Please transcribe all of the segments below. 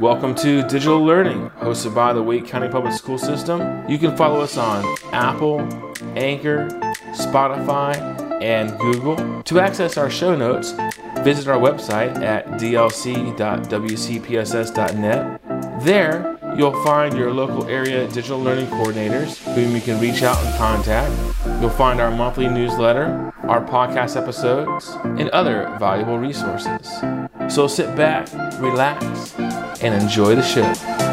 Welcome to Digital Learning, hosted by the Wake County Public School System. You can follow us on Apple, Anchor, Spotify, and Google. To access our show notes, visit our website at dlc.wcpss.net. There, you'll find your local area digital learning coordinators whom you can reach out and contact. You'll find our monthly newsletter, our podcast episodes, and other valuable resources. So sit back, relax, and enjoy the show.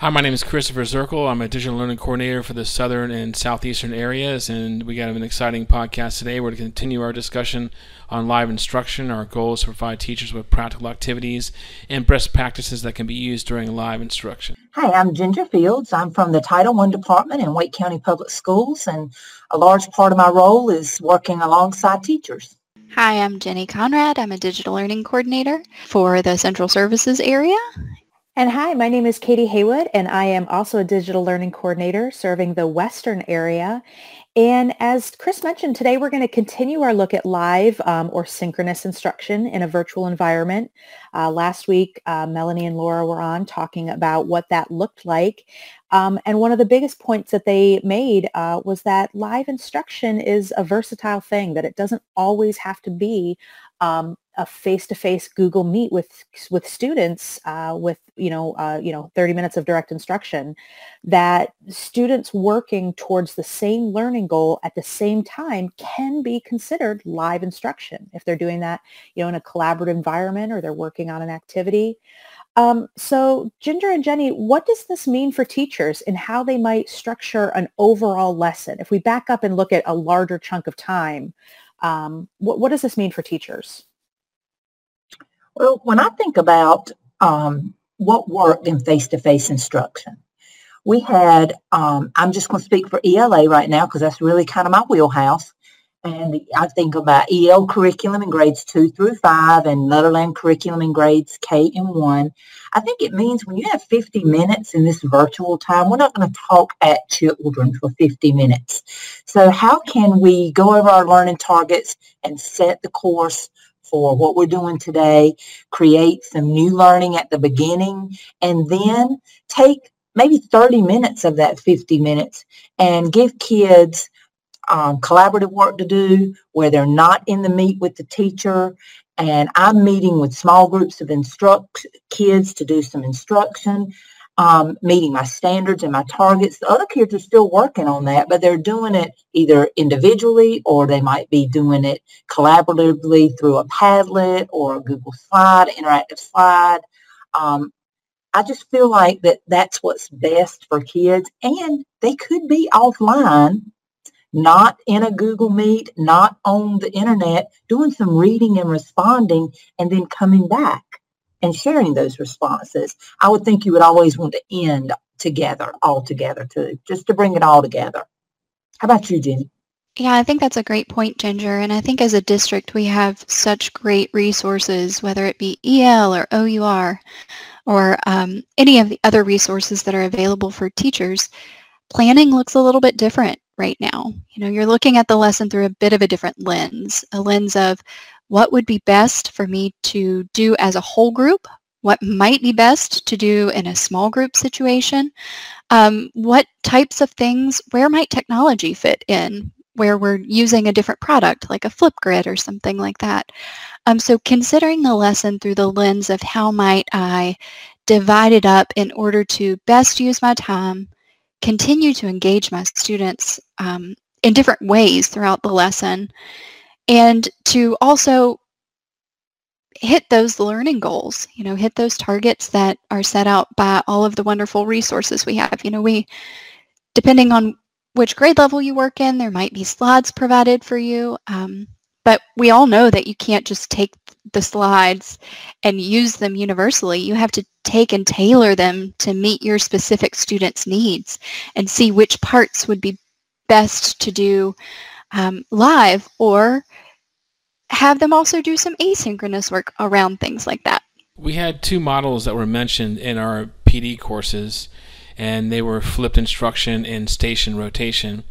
Hi, my name is Christopher Zirkle. I'm a digital learning coordinator for the southern and southeastern areas, and we got an exciting podcast today. We're going to continue our discussion on live instruction. Our goal is to provide teachers with practical activities and best practices that can be used during live instruction. Hi, I'm Ginger Fields. I'm from the Title I Department in Wake County Public Schools, and a large part of my role is working alongside teachers. Hi, I'm Jenny Conrad. I'm a digital learning coordinator for the Central Services area. And hi, my name is Katie Haywood, and I am also a digital learning coordinator serving the Western area. And as Chris mentioned, today we're going to continue our look at live um, or synchronous instruction in a virtual environment. Uh, last week, uh, Melanie and Laura were on talking about what that looked like. Um, and one of the biggest points that they made uh, was that live instruction is a versatile thing, that it doesn't always have to be um, a face-to-face Google Meet with with students uh, with you know uh, you know 30 minutes of direct instruction, that students working towards the same learning goal at the same time can be considered live instruction if they're doing that you know in a collaborative environment or they're working on an activity. Um, so Ginger and Jenny, what does this mean for teachers and how they might structure an overall lesson? If we back up and look at a larger chunk of time, um, what, what does this mean for teachers? Well, when I think about um, what worked in face-to-face instruction, we had, um, I'm just going to speak for ELA right now because that's really kind of my wheelhouse. And I think about EL curriculum in grades two through five and Netherland curriculum in grades K and one. I think it means when you have 50 minutes in this virtual time, we're not going to talk at children for 50 minutes. So how can we go over our learning targets and set the course for what we're doing today, create some new learning at the beginning, and then take maybe 30 minutes of that 50 minutes and give kids um, collaborative work to do where they're not in the meet with the teacher. And I'm meeting with small groups of instruct kids to do some instruction um, meeting my standards and my targets. The other kids are still working on that, but they're doing it either individually or they might be doing it collaboratively through a Padlet or a Google Slide, interactive slide. Um, I just feel like that that's what's best for kids, and they could be offline, not in a Google Meet, not on the internet, doing some reading and responding, and then coming back and sharing those responses. I would think you would always want to end together, all together too, just to bring it all together. How about you, Jenny? Yeah, I think that's a great point, Ginger. And I think as a district, we have such great resources, whether it be EL or OUR or um, any of the other resources that are available for teachers. Planning looks a little bit different right now. You know, you're looking at the lesson through a bit of a different lens, a lens of what would be best for me to do as a whole group, what might be best to do in a small group situation, um, what types of things, where might technology fit in, where we're using a different product like a Flipgrid or something like that. Um, so considering the lesson through the lens of how might I divide it up in order to best use my time, continue to engage my students um, in different ways throughout the lesson, and to also hit those learning goals, you know, hit those targets that are set out by all of the wonderful resources we have. You know, we, depending on which grade level you work in, there might be slides provided for you. Um, but we all know that you can't just take the slides and use them universally. You have to take and tailor them to meet your specific student's needs and see which parts would be best to do um, live or have them also do some asynchronous work around things like that. We had two models that were mentioned in our PD courses, and they were flipped instruction and station rotation.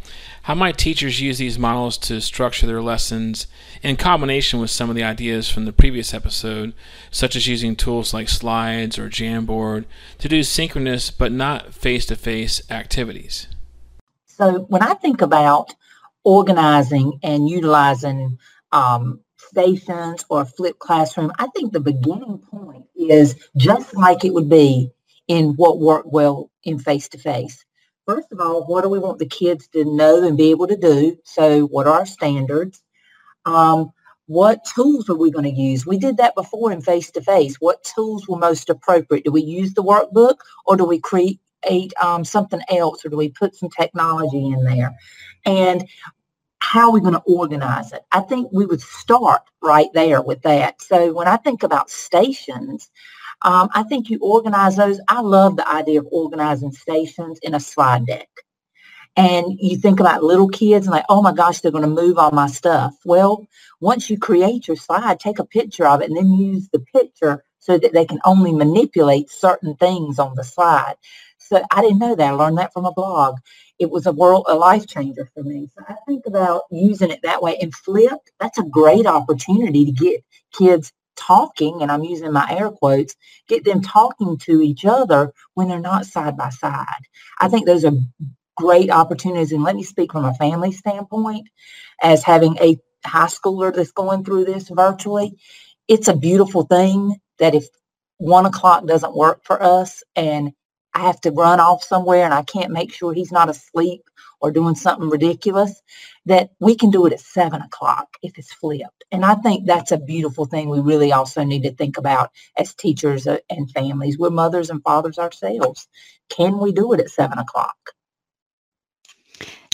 How might teachers use these models to structure their lessons in combination with some of the ideas from the previous episode, such as using tools like slides or Jamboard to do synchronous but not face to face activities? So, when I think about organizing and utilizing um, stations or flipped classroom, I think the beginning point is just like it would be in what worked well in face to face. First of all, what do we want the kids to know and be able to do? So what are our standards? Um, what tools are we going to use? We did that before in face-to-face. What tools were most appropriate? Do we use the workbook or do we create um, something else or do we put some technology in there? And how are we going to organize it? I think we would start right there with that. So when I think about stations, um, I think you organize those. I love the idea of organizing stations in a slide deck. And you think about little kids and like, oh my gosh, they're going to move all my stuff. Well, once you create your slide, take a picture of it and then use the picture so that they can only manipulate certain things on the slide. So I didn't know that. I learned that from a blog. It was a world, a life changer for me. So I think about using it that way and flip. That's a great opportunity to get kids talking, and I'm using my air quotes, get them talking to each other when they're not side by side. I think those are great opportunities. And let me speak from a family standpoint as having a high schooler that's going through this virtually. It's a beautiful thing that if one o'clock doesn't work for us and I have to run off somewhere and I can't make sure he's not asleep or doing something ridiculous, that we can do it at seven o'clock if it's flipped. And I think that's a beautiful thing we really also need to think about as teachers uh, and families. We're mothers and fathers ourselves. Can we do it at seven o'clock?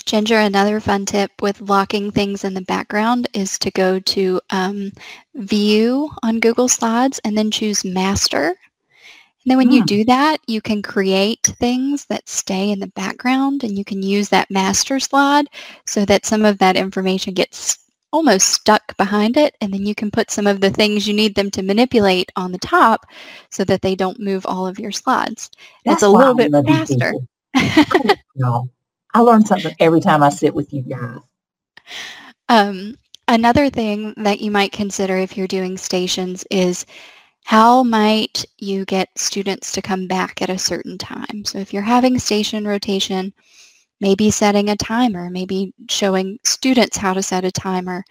Ginger, another fun tip with locking things in the background is to go to um, View on Google Slides and then choose Master and then when you hmm. do that, you can create things that stay in the background and you can use that master slide so that some of that information gets almost stuck behind it. And then you can put some of the things you need them to manipulate on the top so that they don't move all of your slides. That's it's a little bit faster. I learn something every time I sit with you guys. Um, another thing that you might consider if you're doing stations is how might you get students to come back at a certain time? So if you're having station rotation, maybe setting a timer, maybe showing students how to set a timer.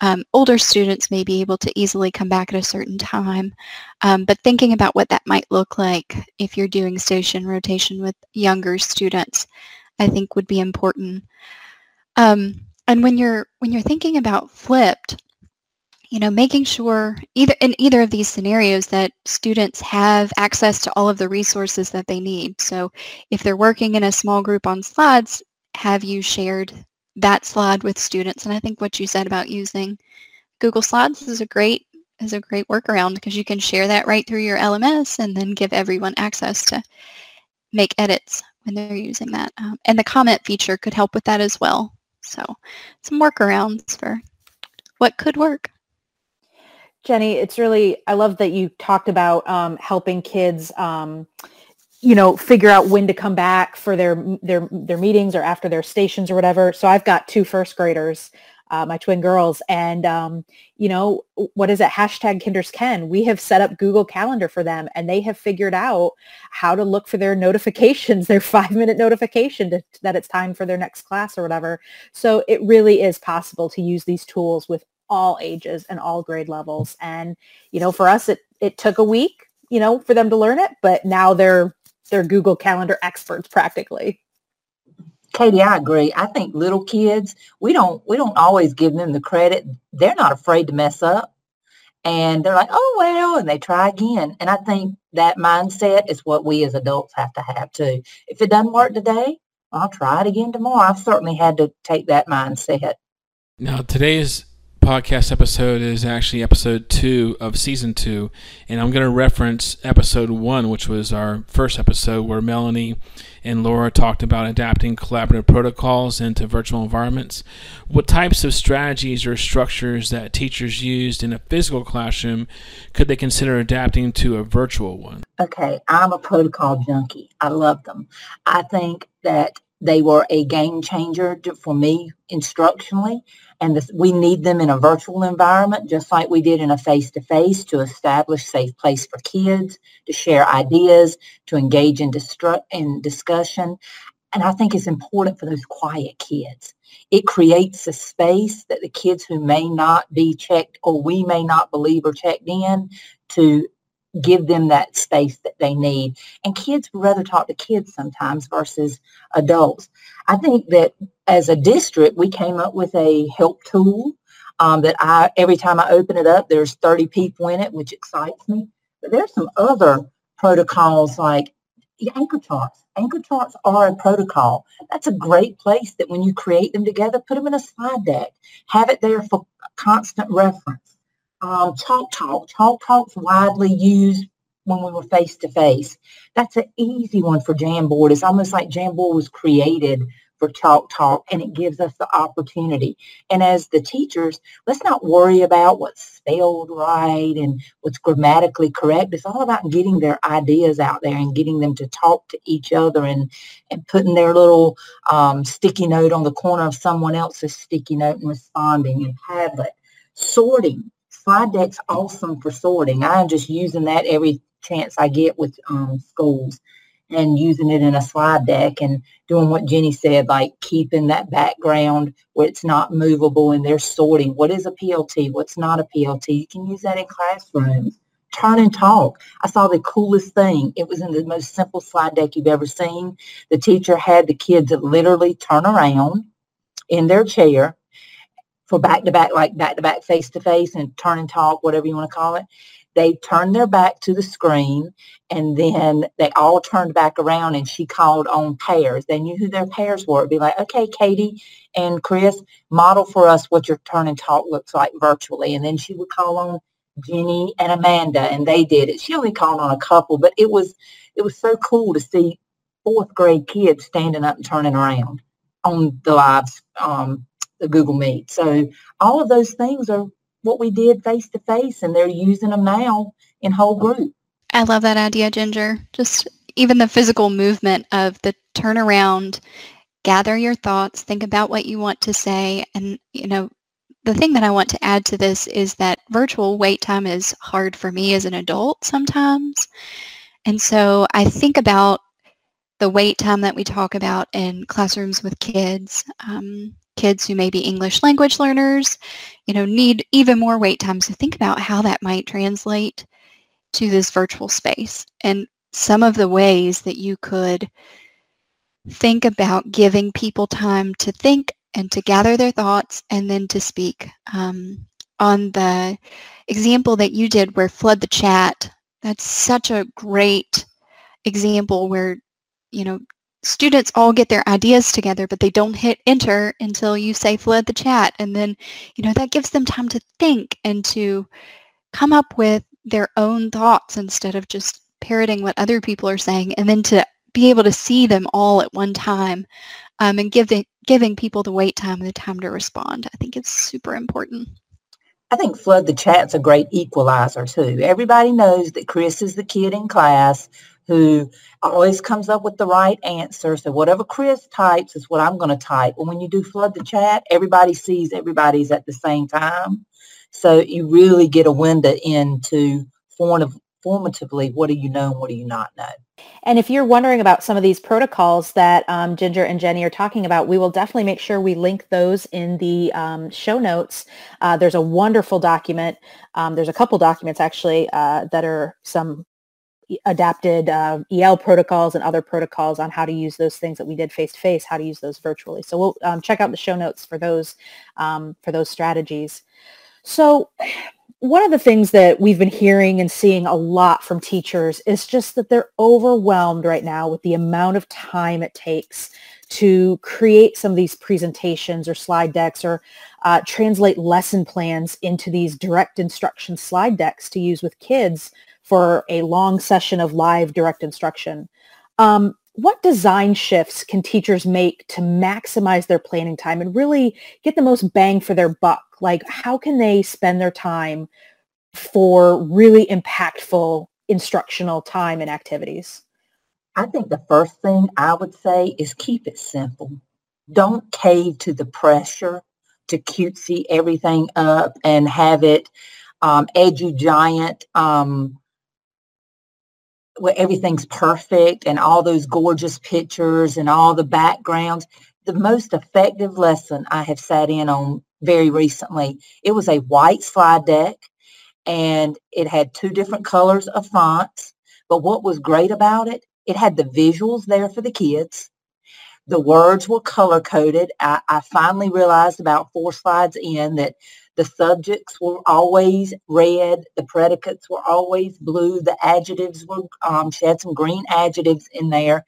Um, older students may be able to easily come back at a certain time, um, but thinking about what that might look like if you're doing station rotation with younger students, I think would be important. Um, and when you're when you're thinking about flipped, you know, making sure either in either of these scenarios that students have access to all of the resources that they need. So if they're working in a small group on slides, have you shared that slide with students? And I think what you said about using Google Slides is a great is a great workaround because you can share that right through your LMS and then give everyone access to make edits when they're using that. Um, and the comment feature could help with that as well. So some workarounds for what could work. Jenny, it's really, I love that you talked about um, helping kids, um, you know, figure out when to come back for their, their, their meetings or after their stations or whatever. So I've got two first graders, uh, my twin girls, and, um, you know, what is it? Hashtag Kinders Can. We have set up Google Calendar for them and they have figured out how to look for their notifications, their five minute notification to, that it's time for their next class or whatever. So it really is possible to use these tools with all ages and all grade levels. And, you know, for us, it, it took a week, you know, for them to learn it, but now they're, they're Google Calendar experts practically. Katie, I agree. I think little kids, we don't we don't always give them the credit. They're not afraid to mess up. And they're like, oh well, and they try again. And I think that mindset is what we as adults have to have too. If it doesn't work today, I'll try it again tomorrow. I've certainly had to take that mindset. Now today's podcast episode is actually episode two of season two, and I'm going to reference episode one, which was our first episode where Melanie and Laura talked about adapting collaborative protocols into virtual environments. What types of strategies or structures that teachers used in a physical classroom could they consider adapting to a virtual one? Okay, I'm a protocol junkie. I love them. I think that they were a game changer for me instructionally and this, we need them in a virtual environment, just like we did in a face-to-face to establish safe place for kids, to share ideas, to engage in, distru- in discussion. And I think it's important for those quiet kids. It creates a space that the kids who may not be checked or we may not believe are checked in to give them that space that they need. And kids would rather talk to kids sometimes versus adults. I think that as a district, we came up with a help tool um, that I every time I open it up, there's 30 people in it, which excites me. But there's some other protocols like anchor charts. Anchor charts are a protocol. That's a great place that when you create them together, put them in a slide deck. Have it there for constant reference. Um, Talk. Chalk Talk's widely used when we were face to face. That's an easy one for Jamboard. It's almost like Jamboard was created for Chalk Talk and it gives us the opportunity. And as the teachers, let's not worry about what's spelled right and what's grammatically correct. It's all about getting their ideas out there and getting them to talk to each other and, and putting their little um, sticky note on the corner of someone else's sticky note and responding and Padlet. Sorting. Slide Deck's awesome for sorting. I'm just using that every chance I get with um, schools and using it in a slide deck and doing what Jenny said, like keeping that background where it's not movable and they're sorting. What is a PLT? What's not a PLT? You can use that in classrooms. Turn and talk. I saw the coolest thing. It was in the most simple slide deck you've ever seen. The teacher had the kids literally turn around in their chair for back to back, like back to back, face to face, and turn and talk, whatever you want to call it they turned their back to the screen and then they all turned back around and she called on pairs. They knew who their pairs were. It'd be like, okay, Katie and Chris, model for us what your turn and talk looks like virtually. And then she would call on Jenny and Amanda and they did it. She only called on a couple, but it was it was so cool to see fourth grade kids standing up and turning around on the lives, um, the Google Meet. So all of those things are what we did face to face and they're using them now in whole group. I love that idea, Ginger. Just even the physical movement of the turnaround, gather your thoughts, think about what you want to say. And, you know, the thing that I want to add to this is that virtual wait time is hard for me as an adult sometimes. And so I think about the wait time that we talk about in classrooms with kids. Um, kids who may be English language learners, you know, need even more wait time. So think about how that might translate to this virtual space and some of the ways that you could think about giving people time to think and to gather their thoughts and then to speak. Um, on the example that you did where flood the chat, that's such a great example where, you know, students all get their ideas together, but they don't hit enter until you say flood the chat. And then, you know, that gives them time to think and to come up with their own thoughts instead of just parroting what other people are saying and then to be able to see them all at one time um, and giving giving people the wait time and the time to respond. I think it's super important. I think flood the chat's a great equalizer too. Everybody knows that Chris is the kid in class who always comes up with the right answer. So whatever Chris types is what I'm going to type. And when you do flood the chat, everybody sees everybody's at the same time. So you really get a window into form formatively what do you know and what do you not know. And if you're wondering about some of these protocols that um, Ginger and Jenny are talking about, we will definitely make sure we link those in the um, show notes. Uh, there's a wonderful document. Um, there's a couple documents actually uh, that are some adapted uh, EL protocols and other protocols on how to use those things that we did face to face, how to use those virtually. So we'll um, check out the show notes for those um, for those strategies. So one of the things that we've been hearing and seeing a lot from teachers is just that they're overwhelmed right now with the amount of time it takes to create some of these presentations or slide decks or uh, translate lesson plans into these direct instruction slide decks to use with kids for a long session of live direct instruction. Um, what design shifts can teachers make to maximize their planning time and really get the most bang for their buck? Like how can they spend their time for really impactful instructional time and activities? I think the first thing I would say is keep it simple. Don't cave to the pressure to cutesy everything up and have it um, edgy giant um, where everything's perfect and all those gorgeous pictures and all the backgrounds. The most effective lesson I have sat in on very recently, it was a white slide deck and it had two different colors of fonts. But what was great about it, it had the visuals there for the kids. The words were color coded. I, I finally realized about four slides in that the subjects were always red. The predicates were always blue. The adjectives were, um, she had some green adjectives in there.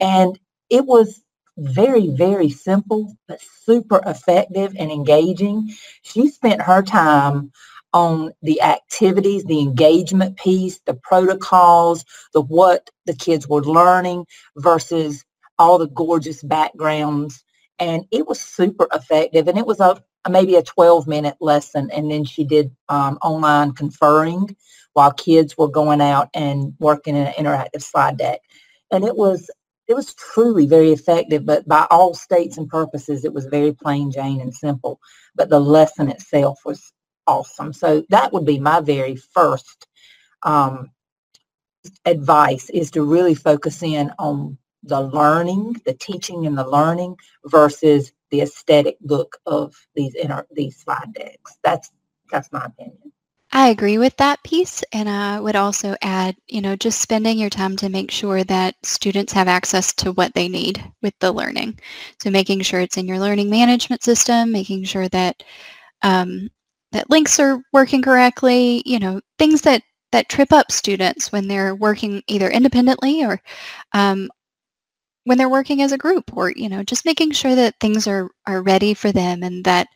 And it was very, very simple, but super effective and engaging. She spent her time on the activities, the engagement piece, the protocols, the what the kids were learning versus all the gorgeous backgrounds. And it was super effective. And it was a maybe a 12 minute lesson. And then she did um, online conferring while kids were going out and working in an interactive slide deck. And it was it was truly very effective, but by all states and purposes, it was very plain Jane and simple. But the lesson itself was awesome. So that would be my very first um, advice is to really focus in on the learning, the teaching and the learning versus the aesthetic look of these inter- these slide decks. That's that's my opinion. I agree with that piece and I would also add, you know, just spending your time to make sure that students have access to what they need with the learning. So making sure it's in your learning management system, making sure that um, that links are working correctly, you know, things that, that trip up students when they're working either independently or um, when they're working as a group or, you know, just making sure that things are, are ready for them and that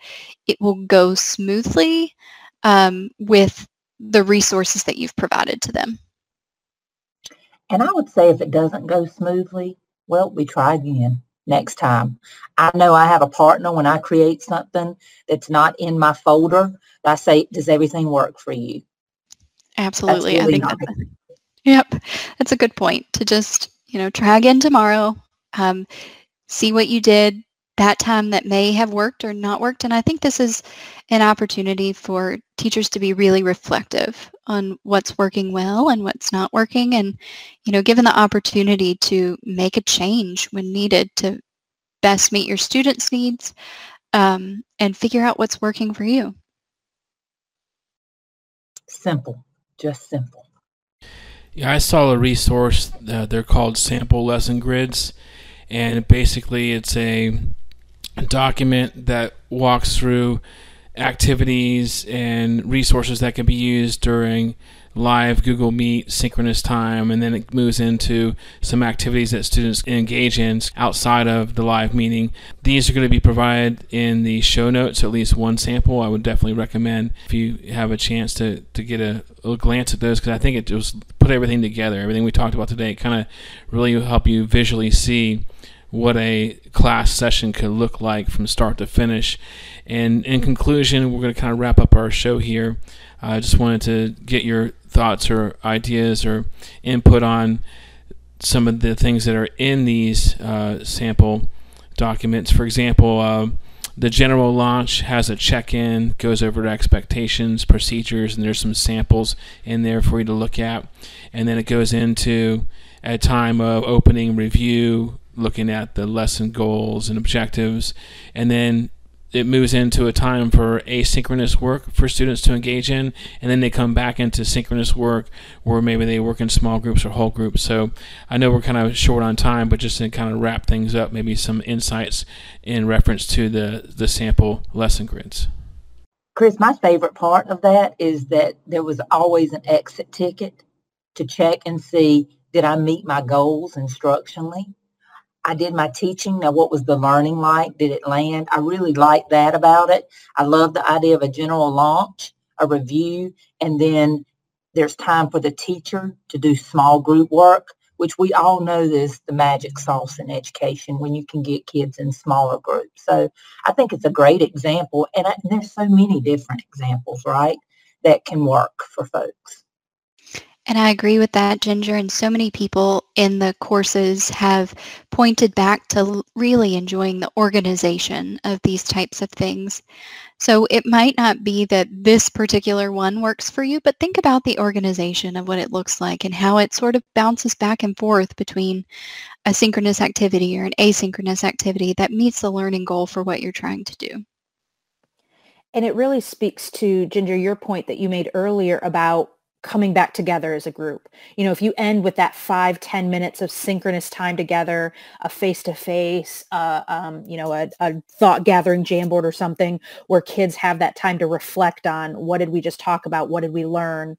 it will go smoothly um, with the resources that you've provided to them. And I would say if it doesn't go smoothly, well, we try again next time. I know I have a partner when I create something that's not in my folder. I say, does everything work for you? Absolutely. Really I think yep. That's a good point to just, you know, try again tomorrow, um, see what you did that time that may have worked or not worked. And I think this is an opportunity for teachers to be really reflective on what's working well and what's not working and, you know, given the opportunity to make a change when needed to best meet your students' needs um, and figure out what's working for you. Simple, just simple. Yeah, I saw a resource. Uh, they're called sample lesson grids, and basically it's a document that walks through activities and resources that can be used during live Google Meet synchronous time, and then it moves into some activities that students engage in outside of the live meeting. These are going to be provided in the show notes, at least one sample. I would definitely recommend if you have a chance to, to get a, a glance at those because I think it just put everything together. Everything we talked about today kind of really help you visually see what a class session could look like from start to finish. And in conclusion, we're going to kind of wrap up our show here. I just wanted to get your thoughts or ideas or input on some of the things that are in these uh, sample documents. For example, uh, the general launch has a check-in, goes over to expectations, procedures, and there's some samples in there for you to look at. And then it goes into a time of opening review, looking at the lesson goals and objectives, and then it moves into a time for asynchronous work for students to engage in, and then they come back into synchronous work where maybe they work in small groups or whole groups. So I know we're kind of short on time, but just to kind of wrap things up, maybe some insights in reference to the, the sample lesson grids. Chris, my favorite part of that is that there was always an exit ticket to check and see did I meet my goals instructionally. I did my teaching. Now, what was the learning like? Did it land? I really liked that about it. I love the idea of a general launch, a review, and then there's time for the teacher to do small group work, which we all know is the magic sauce in education when you can get kids in smaller groups. So I think it's a great example. And, I, and there's so many different examples, right, that can work for folks. And I agree with that, Ginger. And so many people in the courses have pointed back to really enjoying the organization of these types of things. So it might not be that this particular one works for you, but think about the organization of what it looks like and how it sort of bounces back and forth between a synchronous activity or an asynchronous activity that meets the learning goal for what you're trying to do. And it really speaks to, Ginger, your point that you made earlier about coming back together as a group. You know, if you end with that five ten minutes of synchronous time together, a face-to-face, uh, um, you know, a, a thought gathering Jamboard or something where kids have that time to reflect on what did we just talk about? What did we learn?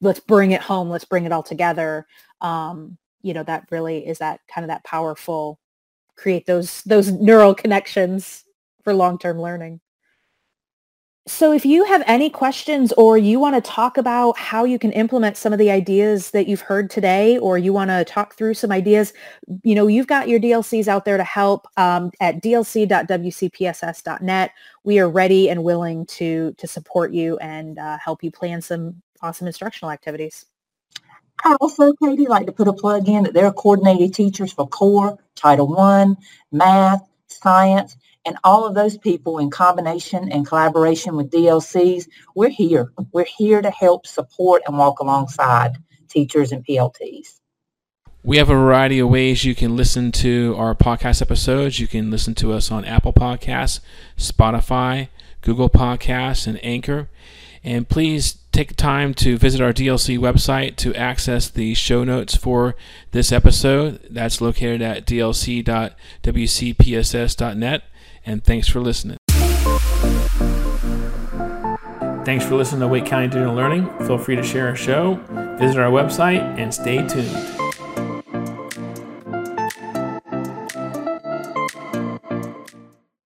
Let's bring it home. Let's bring it all together. Um, you know, that really is that kind of that powerful, create those, those neural connections for long-term learning. So if you have any questions or you want to talk about how you can implement some of the ideas that you've heard today, or you want to talk through some ideas, you know, you've got your DLCs out there to help um, at dlc.wcpss.net. We are ready and willing to, to support you and uh, help you plan some awesome instructional activities. I also, Katie, like to put a plug in that there are coordinated teachers for core, Title I, math, science, and all of those people in combination and collaboration with DLCs, we're here. We're here to help support and walk alongside teachers and PLTs. We have a variety of ways you can listen to our podcast episodes. You can listen to us on Apple Podcasts, Spotify, Google Podcasts, and Anchor. And please take time to visit our DLC website to access the show notes for this episode. That's located at dlc.wcpss.net and thanks for listening. Thanks for listening to Wake County Digital Learning. Feel free to share our show, visit our website, and stay tuned.